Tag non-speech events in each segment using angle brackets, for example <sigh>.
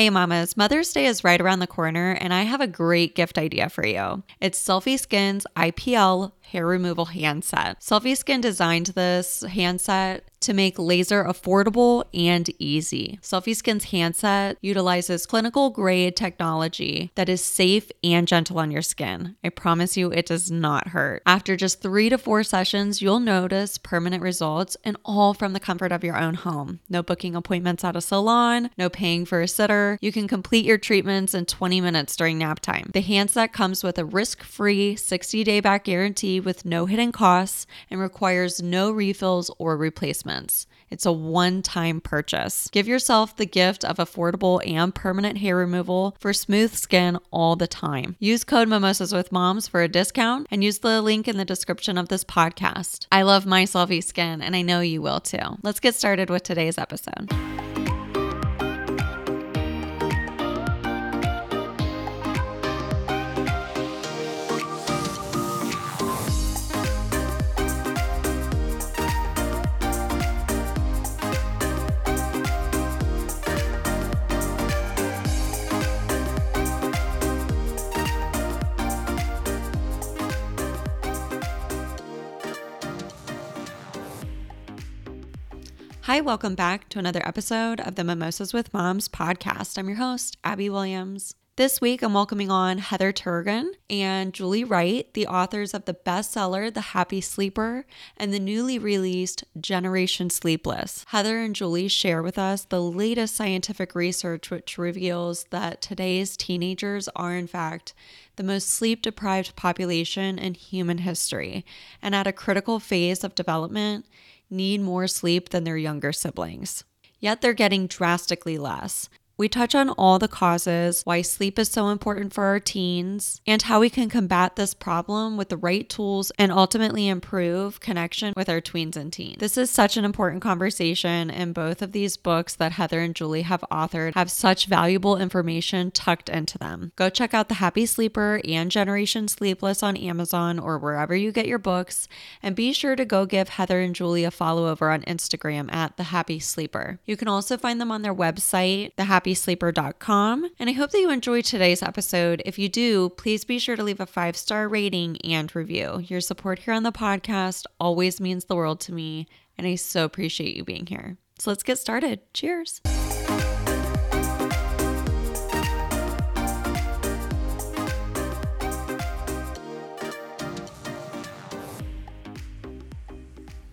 Hey mamas, Mother's Day is right around the corner and I have a great gift idea for you. It's Selfie Skin's IPL hair removal handset. Selfie Skin designed this handset to make laser affordable and easy. Selfie Skin's handset utilizes clinical grade technology that is safe and gentle on your skin. I promise you, it does not hurt. After just three to four sessions, you'll notice permanent results and all from the comfort of your own home. No booking appointments at a salon, no paying for a sitter. You can complete your treatments in 20 minutes during nap time. The handset comes with a risk free 60 day back guarantee with no hidden costs and requires no refills or replacements. It's a one time purchase. Give yourself the gift of affordable and permanent hair removal for smooth skin all the time. Use code Mimosas with Moms for a discount and use the link in the description of this podcast. I love my Selfie skin and I know you will too. Let's get started with today's episode. Hi, welcome back to another episode of the Mimosas with Moms podcast. I'm your host, Abby Williams. This week, I'm welcoming on Heather Turgeon and Julie Wright, the authors of the bestseller, The Happy Sleeper, and the newly released Generation Sleepless. Heather and Julie share with us the latest scientific research which reveals that today's teenagers are, in fact, the most sleep deprived population in human history and at a critical phase of development need more sleep than their younger siblings. Yet they're getting drastically less. We touch on all the causes, why sleep is so important for our teens, and how we can combat this problem with the right tools and ultimately improve connection with our tweens and teens. This is such an important conversation, and both of these books that Heather and Julie have authored have such valuable information tucked into them. Go check out The Happy Sleeper and Generation Sleepless on Amazon or wherever you get your books, and be sure to go give Heather and Julie a follow over on Instagram at The Happy Sleeper. You can also find them on their website, The Happy happysleeper.com. And I hope that you enjoyed today's episode. If you do, please be sure to leave a five star rating and review. Your support here on the podcast always means the world to me, and I so appreciate you being here. So let's get started. Cheers.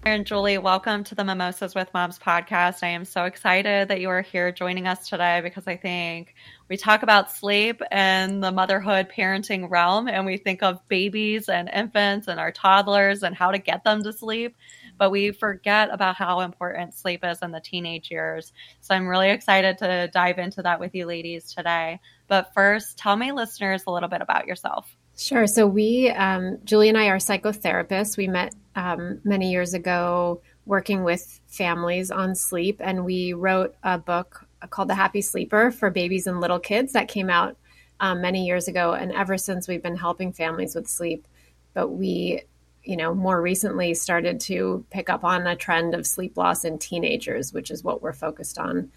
And Julie, welcome to the Mimosas with Moms podcast. I am so excited that you are here joining us today because I think we talk about sleep and the motherhood parenting realm, and we think of babies and infants and our toddlers and how to get them to sleep. But we forget about how important sleep is in the teenage years. So I'm really excited to dive into that with you ladies today. But first, tell my listeners a little bit about yourself. Sure. So we, um, Julie and I are psychotherapists. We met um, many years ago working with families on sleep, and we wrote a book called The Happy Sleeper for babies and little kids that came out um, many years ago. And ever since, we've been helping families with sleep. But we, you know, more recently started to pick up on a trend of sleep loss in teenagers, which is what we're focused on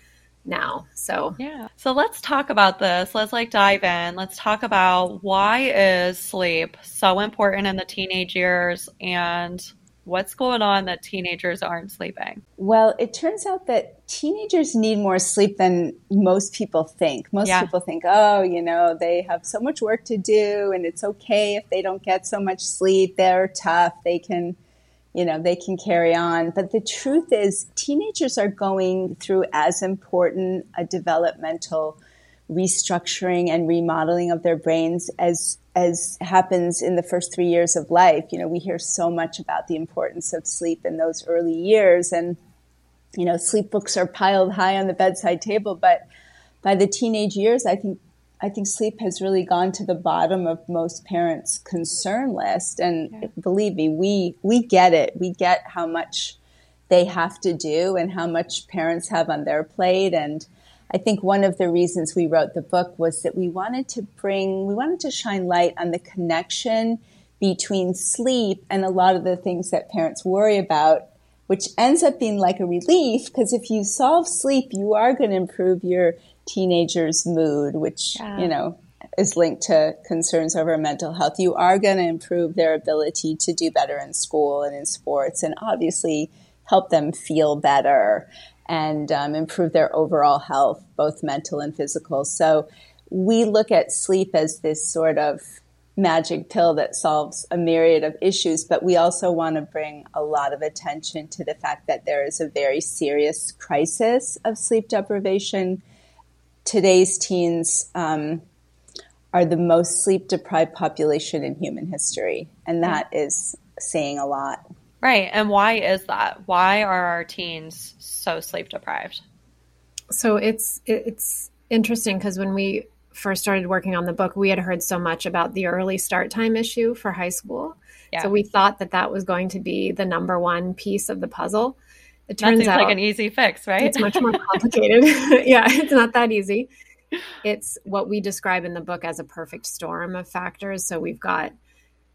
now. So, yeah. So let's talk about this. Let's like dive in. Let's talk about why is sleep so important in the teenage years and what's going on that teenagers aren't sleeping? Well, it turns out that teenagers need more sleep than most people think. Most yeah. people think, oh, you know, they have so much work to do and it's okay if they don't get so much sleep. They're tough. They can you know, they can carry on. But the truth is, teenagers are going through as important a developmental restructuring and remodeling of their brains as as happens in the first three years of life. You know, we hear so much about the importance of sleep in those early years, and you know, sleep books are piled high on the bedside table. But by the teenage years, I think I think sleep has really gone to the bottom of most parents' concern list. And yeah. believe me, we we get it. We get how much they have to do and how much parents have on their plate. And I think one of the reasons we wrote the book was that we wanted to bring, we wanted to shine light on the connection between sleep and a lot of the things that parents worry about, which ends up being like a relief because if you solve sleep, you are going to improve your teenagers' mood, which, yeah. you know, is linked to concerns over mental health, you are going to improve their ability to do better in school and in sports, and obviously help them feel better and um, improve their overall health, both mental and physical. So we look at sleep as this sort of magic pill that solves a myriad of issues, but we also want to bring a lot of attention to the fact that there is a very serious crisis of sleep deprivation. Today's teens um, are the most sleep deprived population in human history, and that is saying a lot. Right. And why is that? Why are our teens so sleep deprived? So it's it's interesting because when we first started working on the book, we had heard so much about the early start time issue for high school. Yeah. So we thought that that was going to be the number one piece of the puzzle. It turns out like an easy fix, right? It's much more <laughs> complicated. <laughs> yeah, it's not that easy. It's what we describe in the book as a perfect storm of factors. So we've got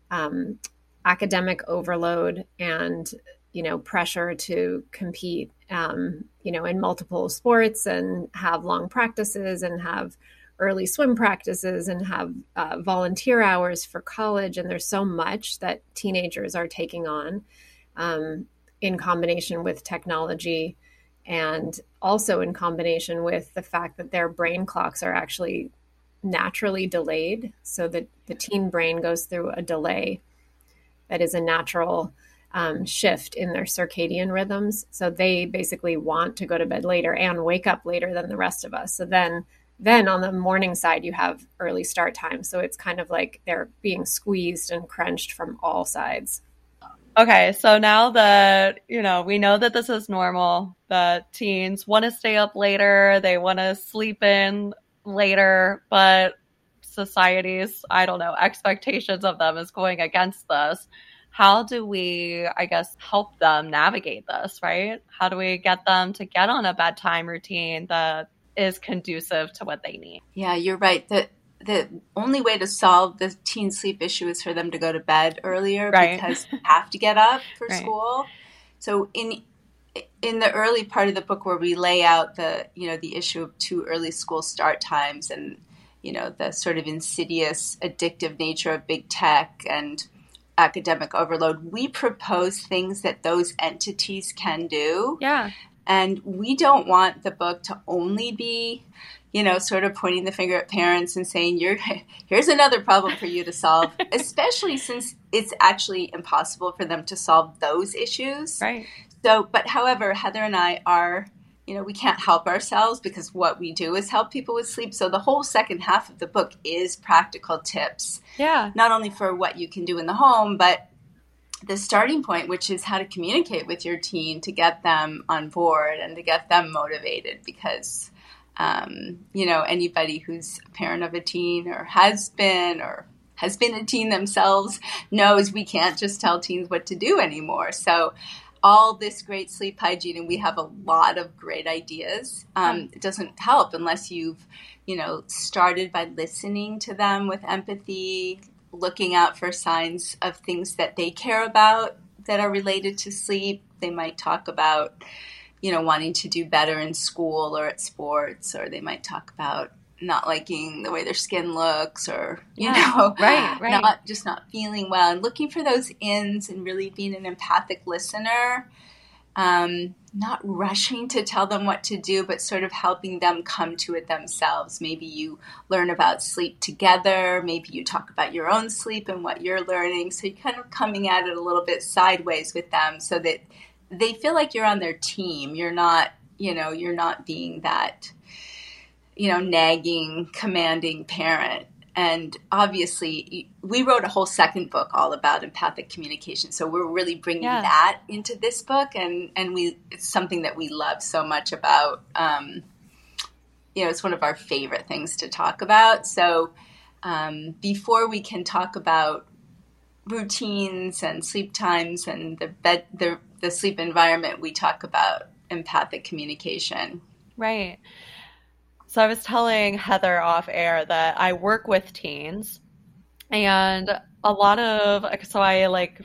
um, academic overload and you know pressure to compete um, you know in multiple sports and have long practices and have early swim practices and have uh, volunteer hours for college. And there's so much that teenagers are taking on um, in combination with technology and also in combination with the fact that their brain clocks are actually naturally delayed. So that the teen brain goes through a delay that is a natural um, shift in their circadian rhythms. So they basically want to go to bed later and wake up later than the rest of us. So then then on the morning side you have early start time so it's kind of like they're being squeezed and crunched from all sides okay so now that you know we know that this is normal that teens want to stay up later they want to sleep in later but society's i don't know expectations of them is going against this how do we i guess help them navigate this right how do we get them to get on a bedtime routine that is conducive to what they need. Yeah, you're right. The the only way to solve the teen sleep issue is for them to go to bed earlier right. because they have to get up for right. school. So in in the early part of the book where we lay out the you know the issue of too early school start times and you know the sort of insidious addictive nature of big tech and academic overload we propose things that those entities can do yeah and we don't want the book to only be, you know, sort of pointing the finger at parents and saying, "You're <laughs> here's another problem for you to solve," <laughs> especially since it's actually impossible for them to solve those issues. Right. So, but however, Heather and I are you know, we can't help ourselves because what we do is help people with sleep. So the whole second half of the book is practical tips. Yeah. Not only for what you can do in the home, but the starting point, which is how to communicate with your teen to get them on board and to get them motivated because, um, you know, anybody who's a parent of a teen or has been or has been a teen themselves knows we can't just tell teens what to do anymore. So, all this great sleep hygiene, and we have a lot of great ideas. Um, it doesn't help unless you've, you know, started by listening to them with empathy, looking out for signs of things that they care about that are related to sleep. They might talk about, you know, wanting to do better in school or at sports, or they might talk about not liking the way their skin looks or you yeah, know <laughs> right right not just not feeling well and looking for those ins and really being an empathic listener um, not rushing to tell them what to do, but sort of helping them come to it themselves. Maybe you learn about sleep together. Maybe you talk about your own sleep and what you're learning. So you're kind of coming at it a little bit sideways with them so that they feel like you're on their team. You're not, you know, you're not being that, you know, nagging, commanding parent and obviously we wrote a whole second book all about empathic communication so we're really bringing yeah. that into this book and and we it's something that we love so much about um, you know it's one of our favorite things to talk about so um, before we can talk about routines and sleep times and the bed the, the sleep environment we talk about empathic communication right so I was telling Heather off air that I work with teens and a lot of so I like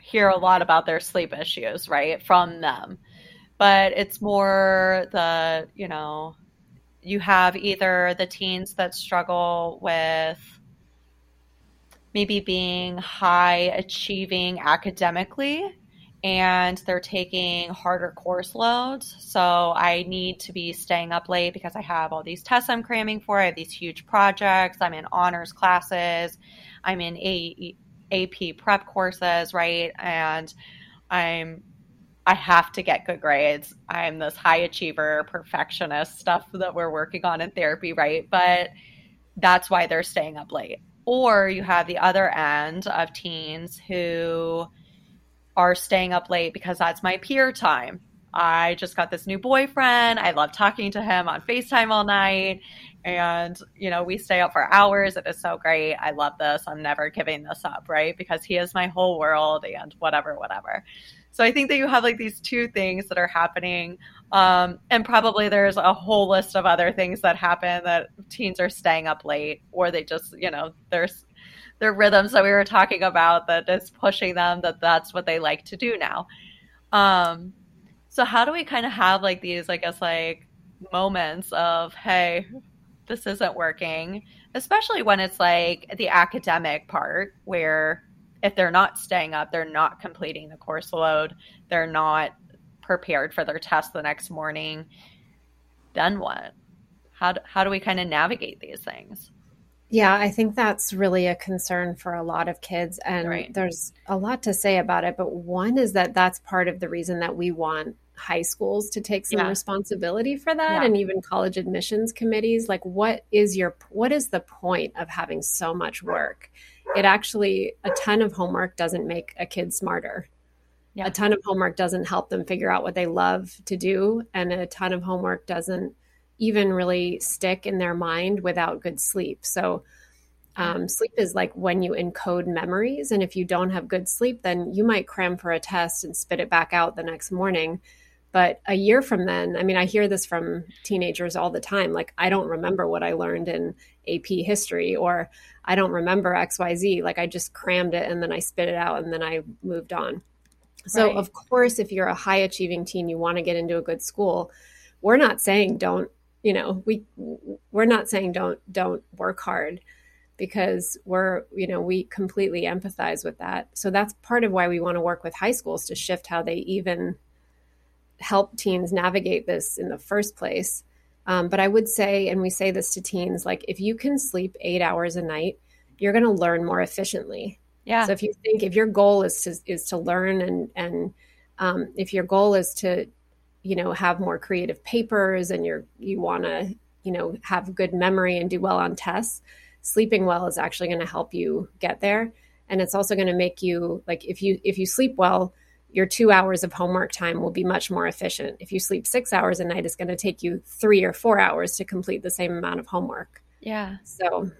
hear a lot about their sleep issues, right, from them. But it's more the, you know, you have either the teens that struggle with maybe being high achieving academically and they're taking harder course loads. So I need to be staying up late because I have all these tests I'm cramming for. I have these huge projects. I'm in honors classes. I'm in A- AP prep courses, right? And I'm I have to get good grades. I'm this high achiever, perfectionist stuff that we're working on in therapy, right? But that's why they're staying up late. Or you have the other end of teens who are staying up late because that's my peer time. I just got this new boyfriend. I love talking to him on FaceTime all night. And, you know, we stay up for hours. It is so great. I love this. I'm never giving this up, right? Because he is my whole world and whatever, whatever. So I think that you have like these two things that are happening. Um, and probably there's a whole list of other things that happen that teens are staying up late or they just, you know, there's their rhythms that we were talking about that is pushing them that that's what they like to do now. Um, so how do we kind of have like these, I guess, like moments of, hey, this isn't working, especially when it's like the academic part where if they're not staying up, they're not completing the course load, they're not prepared for their test the next morning, then what? How do, how do we kind of navigate these things? Yeah, I think that's really a concern for a lot of kids. And right. there's a lot to say about it. But one is that that's part of the reason that we want high schools to take some yeah. responsibility for that yeah. and even college admissions committees like what is your what is the point of having so much work it actually a ton of homework doesn't make a kid smarter yeah. a ton of homework doesn't help them figure out what they love to do and a ton of homework doesn't even really stick in their mind without good sleep. So, um, sleep is like when you encode memories. And if you don't have good sleep, then you might cram for a test and spit it back out the next morning. But a year from then, I mean, I hear this from teenagers all the time. Like, I don't remember what I learned in AP history, or I don't remember XYZ. Like, I just crammed it and then I spit it out and then I moved on. So, right. of course, if you're a high achieving teen, you want to get into a good school. We're not saying don't you know we we're not saying don't don't work hard because we're you know we completely empathize with that. So that's part of why we want to work with high schools to shift how they even help teens navigate this in the first place. Um, but i would say and we say this to teens like if you can sleep eight hours a night you're going to learn more efficiently. Yeah. So if you think if your goal is to is to learn and and um, if your goal is to you know have more creative papers and you're you want to you know have good memory and do well on tests sleeping well is actually going to help you get there. And it's also going to make you like if you if you sleep well your two hours of homework time will be much more efficient. If you sleep six hours a night it's going to take you three or four hours to complete the same amount of homework. Yeah. So.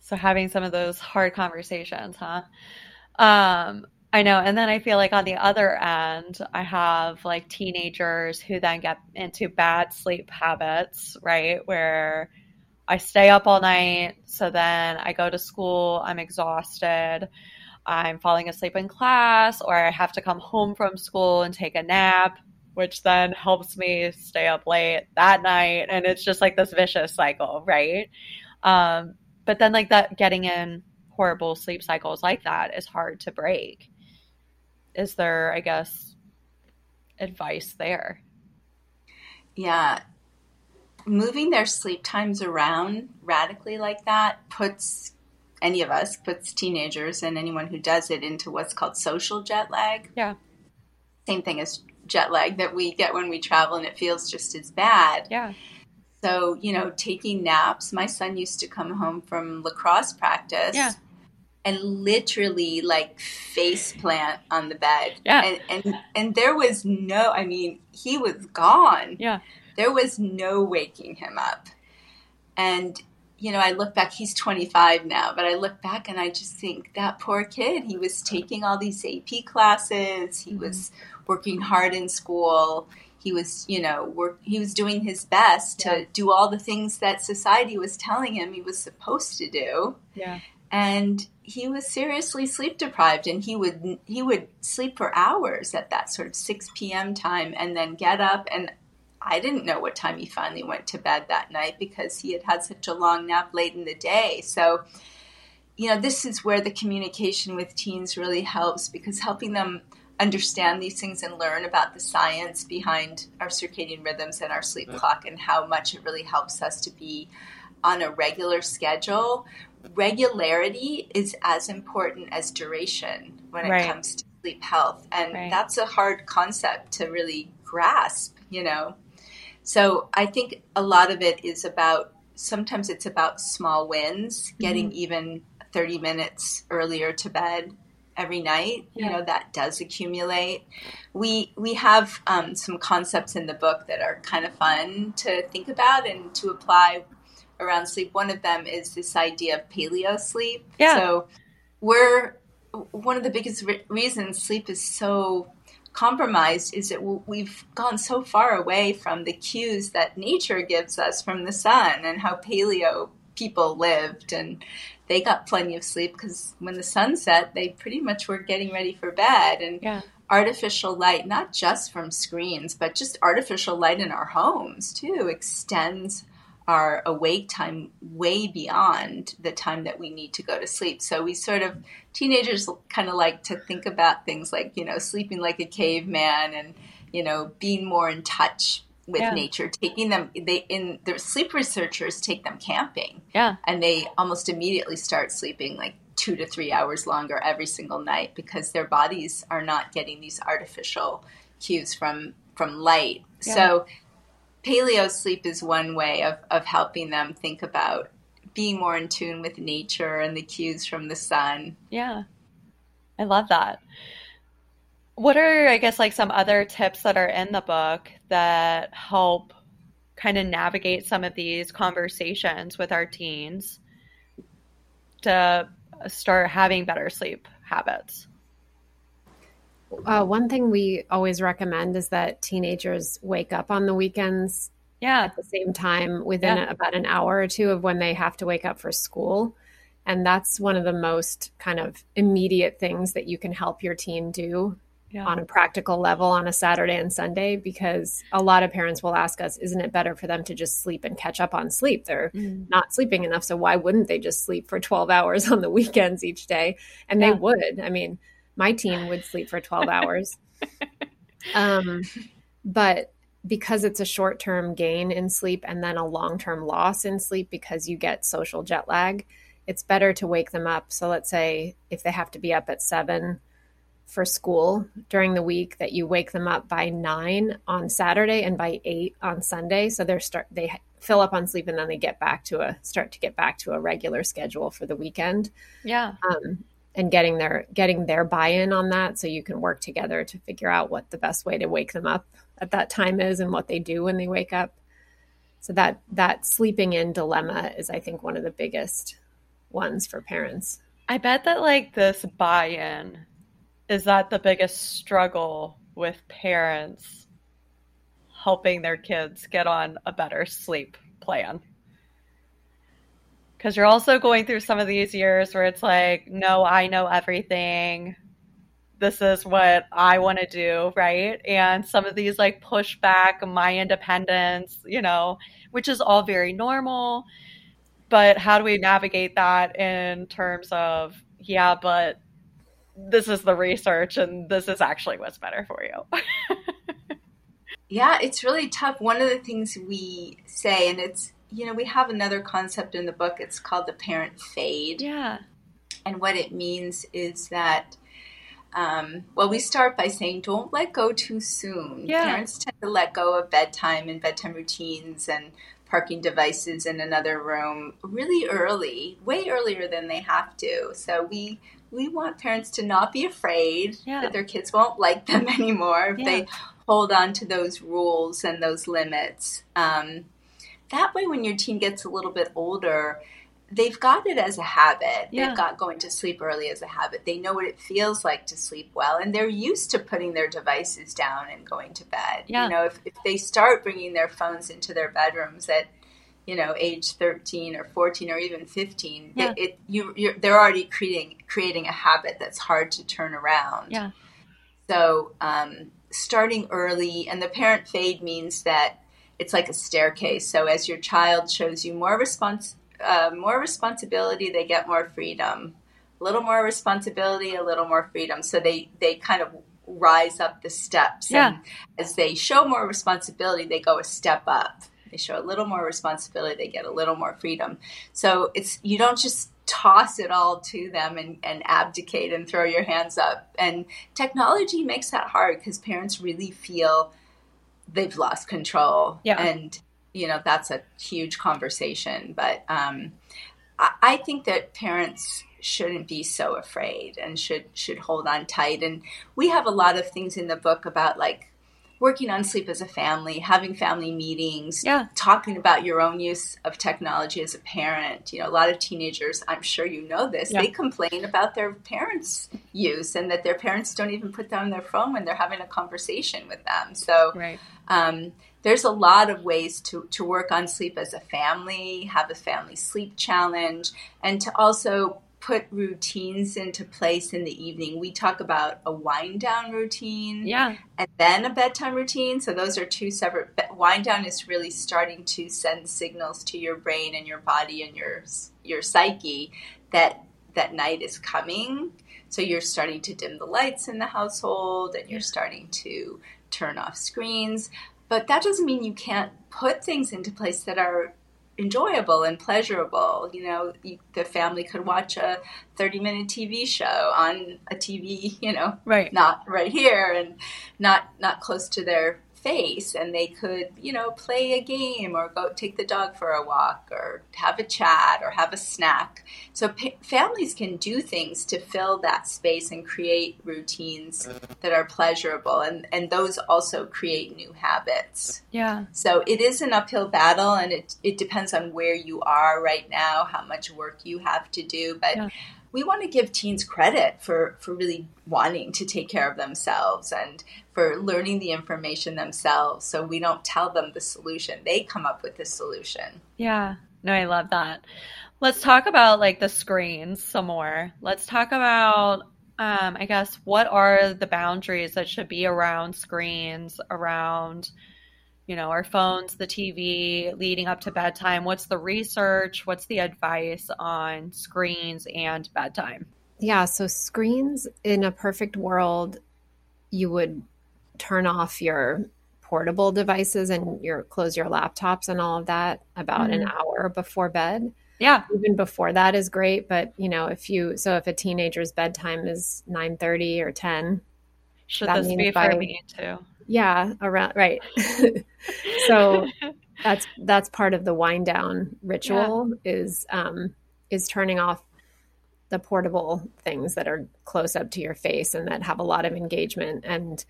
So having some of those hard conversations huh? Um I know. And then I feel like on the other end, I have like teenagers who then get into bad sleep habits, right? Where I stay up all night. So then I go to school, I'm exhausted. I'm falling asleep in class, or I have to come home from school and take a nap, which then helps me stay up late that night. And it's just like this vicious cycle, right? Um, but then, like that, getting in horrible sleep cycles like that is hard to break is there, I guess, advice there? Yeah. Moving their sleep times around radically like that puts any of us, puts teenagers and anyone who does it into what's called social jet lag. Yeah. Same thing as jet lag that we get when we travel and it feels just as bad. Yeah. So, you know, taking naps. My son used to come home from lacrosse practice. Yeah and literally like face plant on the bed. Yeah. And, and and there was no I mean, he was gone. Yeah. There was no waking him up. And you know, I look back, he's 25 now, but I look back and I just think that poor kid, he was taking all these AP classes, he mm-hmm. was working hard in school, he was, you know, work, he was doing his best to do all the things that society was telling him he was supposed to do. Yeah and he was seriously sleep deprived and he would he would sleep for hours at that sort of 6 p.m time and then get up and I didn't know what time he finally went to bed that night because he had had such a long nap late in the day. So, you know, this is where the communication with teens really helps because helping them understand these things and learn about the science behind our circadian rhythms and our sleep clock and how much it really helps us to be on a regular schedule. Regularity is as important as duration when it right. comes to sleep health. And right. that's a hard concept to really grasp, you know. So I think a lot of it is about sometimes it's about small wins, getting mm-hmm. even 30 minutes earlier to bed every night yeah. you know that does accumulate we we have um, some concepts in the book that are kind of fun to think about and to apply around sleep one of them is this idea of paleo sleep yeah. so we're one of the biggest re- reasons sleep is so compromised is that we've gone so far away from the cues that nature gives us from the sun and how paleo people lived and they got plenty of sleep because when the sun set, they pretty much were getting ready for bed. And yeah. artificial light, not just from screens, but just artificial light in our homes too, extends our awake time way beyond the time that we need to go to sleep. So we sort of teenagers kind of like to think about things like, you know, sleeping like a caveman and, you know, being more in touch with yeah. nature, taking them they in the sleep researchers take them camping. Yeah. And they almost immediately start sleeping like two to three hours longer every single night because their bodies are not getting these artificial cues from from light. Yeah. So paleo sleep is one way of, of helping them think about being more in tune with nature and the cues from the sun. Yeah. I love that. What are, I guess, like some other tips that are in the book that help kind of navigate some of these conversations with our teens to start having better sleep habits? Uh, one thing we always recommend is that teenagers wake up on the weekends yeah. at the same time within yeah. about an hour or two of when they have to wake up for school. And that's one of the most kind of immediate things that you can help your teen do yeah. on a practical level on a Saturday and Sunday because a lot of parents will ask us, isn't it better for them to just sleep and catch up on sleep? They're mm. not sleeping enough. So why wouldn't they just sleep for 12 hours <laughs> on the weekends each day? And yeah. they would. I mean, my teen would sleep for 12 hours. <laughs> um, but because it's a short term gain in sleep and then a long term loss in sleep because you get social jet lag, it's better to wake them up. So let's say if they have to be up at seven, for school during the week that you wake them up by nine on Saturday and by eight on Sunday. So they're start they fill up on sleep and then they get back to a start to get back to a regular schedule for the weekend. Yeah. Um, and getting their getting their buy-in on that so you can work together to figure out what the best way to wake them up at that time is and what they do when they wake up. So that that sleeping in dilemma is I think one of the biggest ones for parents. I bet that like this buy-in is that the biggest struggle with parents helping their kids get on a better sleep plan? Because you're also going through some of these years where it's like, no, I know everything. This is what I want to do, right? And some of these like push back my independence, you know, which is all very normal. But how do we navigate that in terms of, yeah, but this is the research and this is actually what's better for you. <laughs> yeah, it's really tough. One of the things we say, and it's, you know, we have another concept in the book, it's called the parent fade. Yeah. And what it means is that, um, well, we start by saying don't let go too soon. Yeah. Parents tend to let go of bedtime and bedtime routines and parking devices in another room really early, way earlier than they have to. So we we want parents to not be afraid yeah. that their kids won't like them <laughs> anymore if yeah. they hold on to those rules and those limits. Um, that way, when your teen gets a little bit older, they've got it as a habit. Yeah. They've got going to sleep early as a habit. They know what it feels like to sleep well, and they're used to putting their devices down and going to bed. Yeah. You know, if, if they start bringing their phones into their bedrooms at you know age 13 or 14 or even 15 yeah. it, it you you're, they're already creating creating a habit that's hard to turn around yeah so um, starting early and the parent fade means that it's like a staircase. So as your child shows you more response, uh, more responsibility, they get more freedom. A little more responsibility, a little more freedom. So they they kind of rise up the steps. Yeah. And as they show more responsibility, they go a step up. They show a little more responsibility, they get a little more freedom. So it's you don't just toss it all to them and, and abdicate and throw your hands up. And technology makes that hard because parents really feel they've lost control. Yeah. And, you know, that's a huge conversation. But um, I, I think that parents shouldn't be so afraid and should should hold on tight. And we have a lot of things in the book about like working on sleep as a family, having family meetings, yeah. talking about your own use of technology as a parent. You know, a lot of teenagers, I'm sure you know this, yeah. they complain about their parents' use and that their parents don't even put down their phone when they're having a conversation with them. So, right. um, there's a lot of ways to, to work on sleep as a family, have a family sleep challenge, and to also put routines into place in the evening. We talk about a wind down routine, yeah, and then a bedtime routine. So those are two separate. Wind down is really starting to send signals to your brain and your body and your your psyche that that night is coming. So you're starting to dim the lights in the household, and you're starting to turn off screens. But that doesn't mean you can't put things into place that are enjoyable and pleasurable. You know, the family could watch a 30 minute TV show on a TV, you know, right. not right here and not not close to their and they could, you know, play a game or go take the dog for a walk or have a chat or have a snack. So families can do things to fill that space and create routines that are pleasurable and and those also create new habits. Yeah. So it is an uphill battle and it it depends on where you are right now, how much work you have to do, but yeah we want to give teens credit for, for really wanting to take care of themselves and for learning the information themselves. So we don't tell them the solution, they come up with the solution. Yeah, no, I love that. Let's talk about like the screens some more. Let's talk about um, I guess what are the boundaries that should be around screens, around you know, our phones, the TV leading up to bedtime? What's the research? What's the advice on screens and bedtime? Yeah, so screens in a perfect world, you would turn off your portable devices and your close your laptops and all of that about mm-hmm. an hour before bed. Yeah. Even before that is great, but you know, if you so if a teenager's bedtime is 9:30 or 10, should this be for me too? Yeah, around right. <laughs> so <laughs> that's that's part of the wind down ritual yeah. is um is turning off the portable things that are close up to your face and that have a lot of engagement and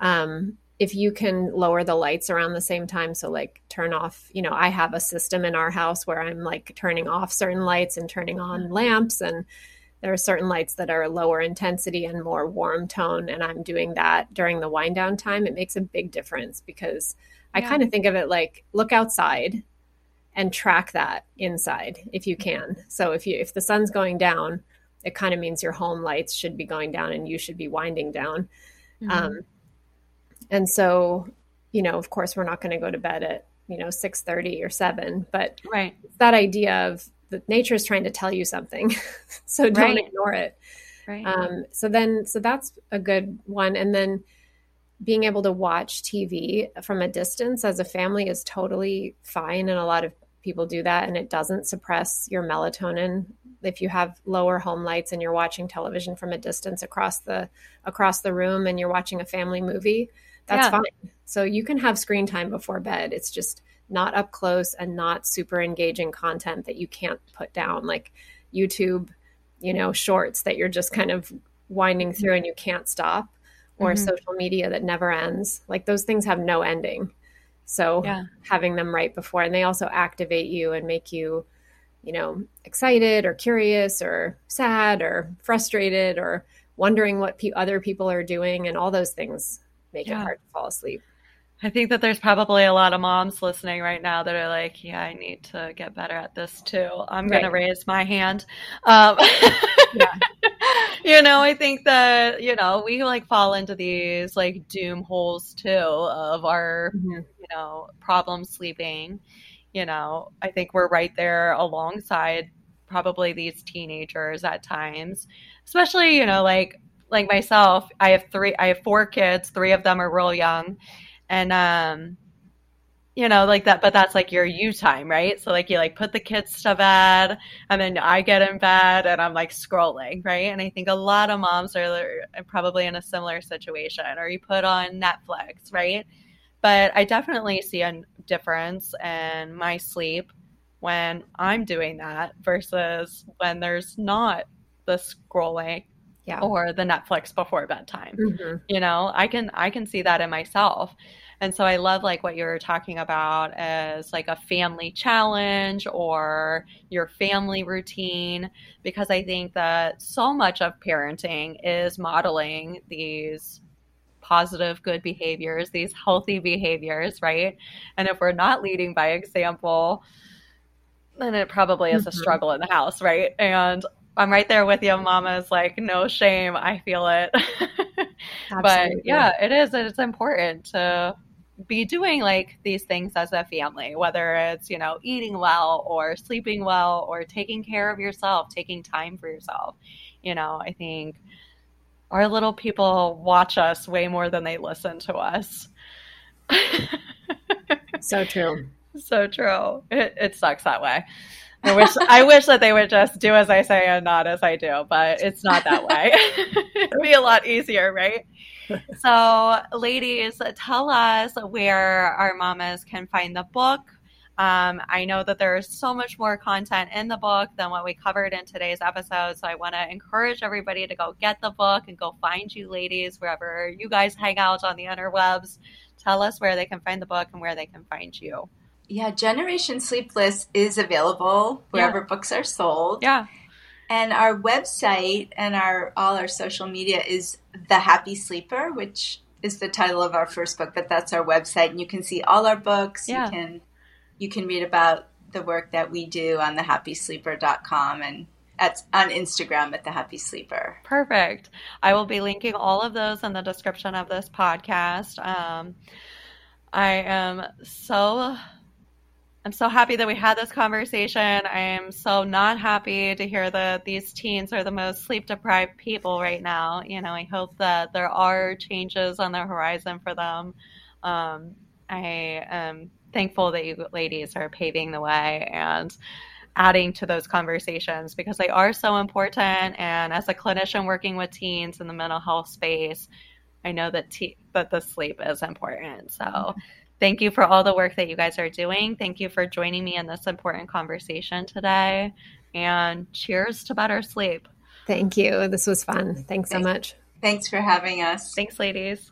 um if you can lower the lights around the same time so like turn off you know i have a system in our house where i'm like turning off certain lights and turning on mm-hmm. lamps and there are certain lights that are lower intensity and more warm tone and i'm doing that during the wind down time. It makes a big difference because i kind of think of it like look outside and track that inside if you can. So if you if the sun's going down it kind of means your home lights should be going down and you should be winding down. Mm-hmm. um, and so you know of course we're not going to go to bed at you know 6.30 or 7 but right. that idea of the nature is trying to tell you something. <laughs> So don't right. ignore it. Right. Um, so then so that's a good one. And then being able to watch tv from a distance as a family is totally fine. And a lot of people do that. And it doesn't suppress your melatonin. If you have lower home lights and you're watching television from a distance across the across the room and you're watching a family movie that's yeah. fine so you can have screen time before bed it's just not up close and not super engaging content that you can't put down like youtube you know shorts that you're just kind of winding through and you can't stop or mm-hmm. social media that never ends like those things have no ending so yeah. having them right before and they also activate you and make you you know excited or curious or sad or frustrated or wondering what pe- other people are doing and all those things make yeah. it hard to fall asleep I think that there's probably a lot of moms listening right now that are like, yeah, I need to get better at this too. I'm right. going to raise my hand. Um, <laughs> yeah. you know, I think that, you know, we like fall into these like doom holes too of our, mm-hmm. you know, problem sleeping, you know, I think we're right there alongside probably these teenagers at times, especially, you know, like like myself, I have three I have four kids, three of them are real young. And um you know, like that, but that's like your you time, right? So like you like put the kids to bed and then I get in bed and I'm like scrolling, right? And I think a lot of moms are probably in a similar situation or you put on Netflix, right? But I definitely see a difference in my sleep when I'm doing that versus when there's not the scrolling yeah. or the Netflix before bedtime. Mm-hmm. You know, I can I can see that in myself. And so I love like what you're talking about as like a family challenge or your family routine because I think that so much of parenting is modeling these positive good behaviors, these healthy behaviors, right? And if we're not leading by example, then it probably is a mm-hmm. struggle in the house, right? And I'm right there with you, Mama's like, no shame. I feel it. <laughs> but yeah, it is. It's important to be doing like these things as a family, whether it's, you know, eating well or sleeping well or taking care of yourself, taking time for yourself. You know, I think our little people watch us way more than they listen to us. <laughs> so true. So true. It, it sucks that way. I wish I wish that they would just do as I say and not as I do, but it's not that way. <laughs> It'd be a lot easier, right? <laughs> So, ladies, tell us where our mamas can find the book. Um, I know that there's so much more content in the book than what we covered in today's episode. So I want to encourage everybody to go get the book and go find you ladies wherever you guys hang out on the interwebs. Tell us where they can find the book and where they can find you. Yeah, Generation Sleepless is available wherever yeah. books are sold. Yeah. And our website and our all our social media is The Happy Sleeper, which is the title of our first book, but that's our website and you can see all our books. Yeah. You can you can read about the work that we do on the thehappysleeper.com and at, on Instagram at the Happy Sleeper. Perfect. I will be linking all of those in the description of this podcast. Um, I am so I'm so happy that we had this conversation. I am so not happy to hear that these teens are the most sleep deprived people right now. You know, I hope that there are changes on the horizon for them. Um, I am thankful that you ladies are paving the way and adding to those conversations because they are so important. And as a clinician working with teens in the mental health space, I know that te- that the sleep is important. So thank you for all the work that you guys are doing. Thank you for joining me in this important conversation today. And cheers to better sleep. Thank you. This was fun. Thanks so much. Thanks for having us. Thanks, ladies.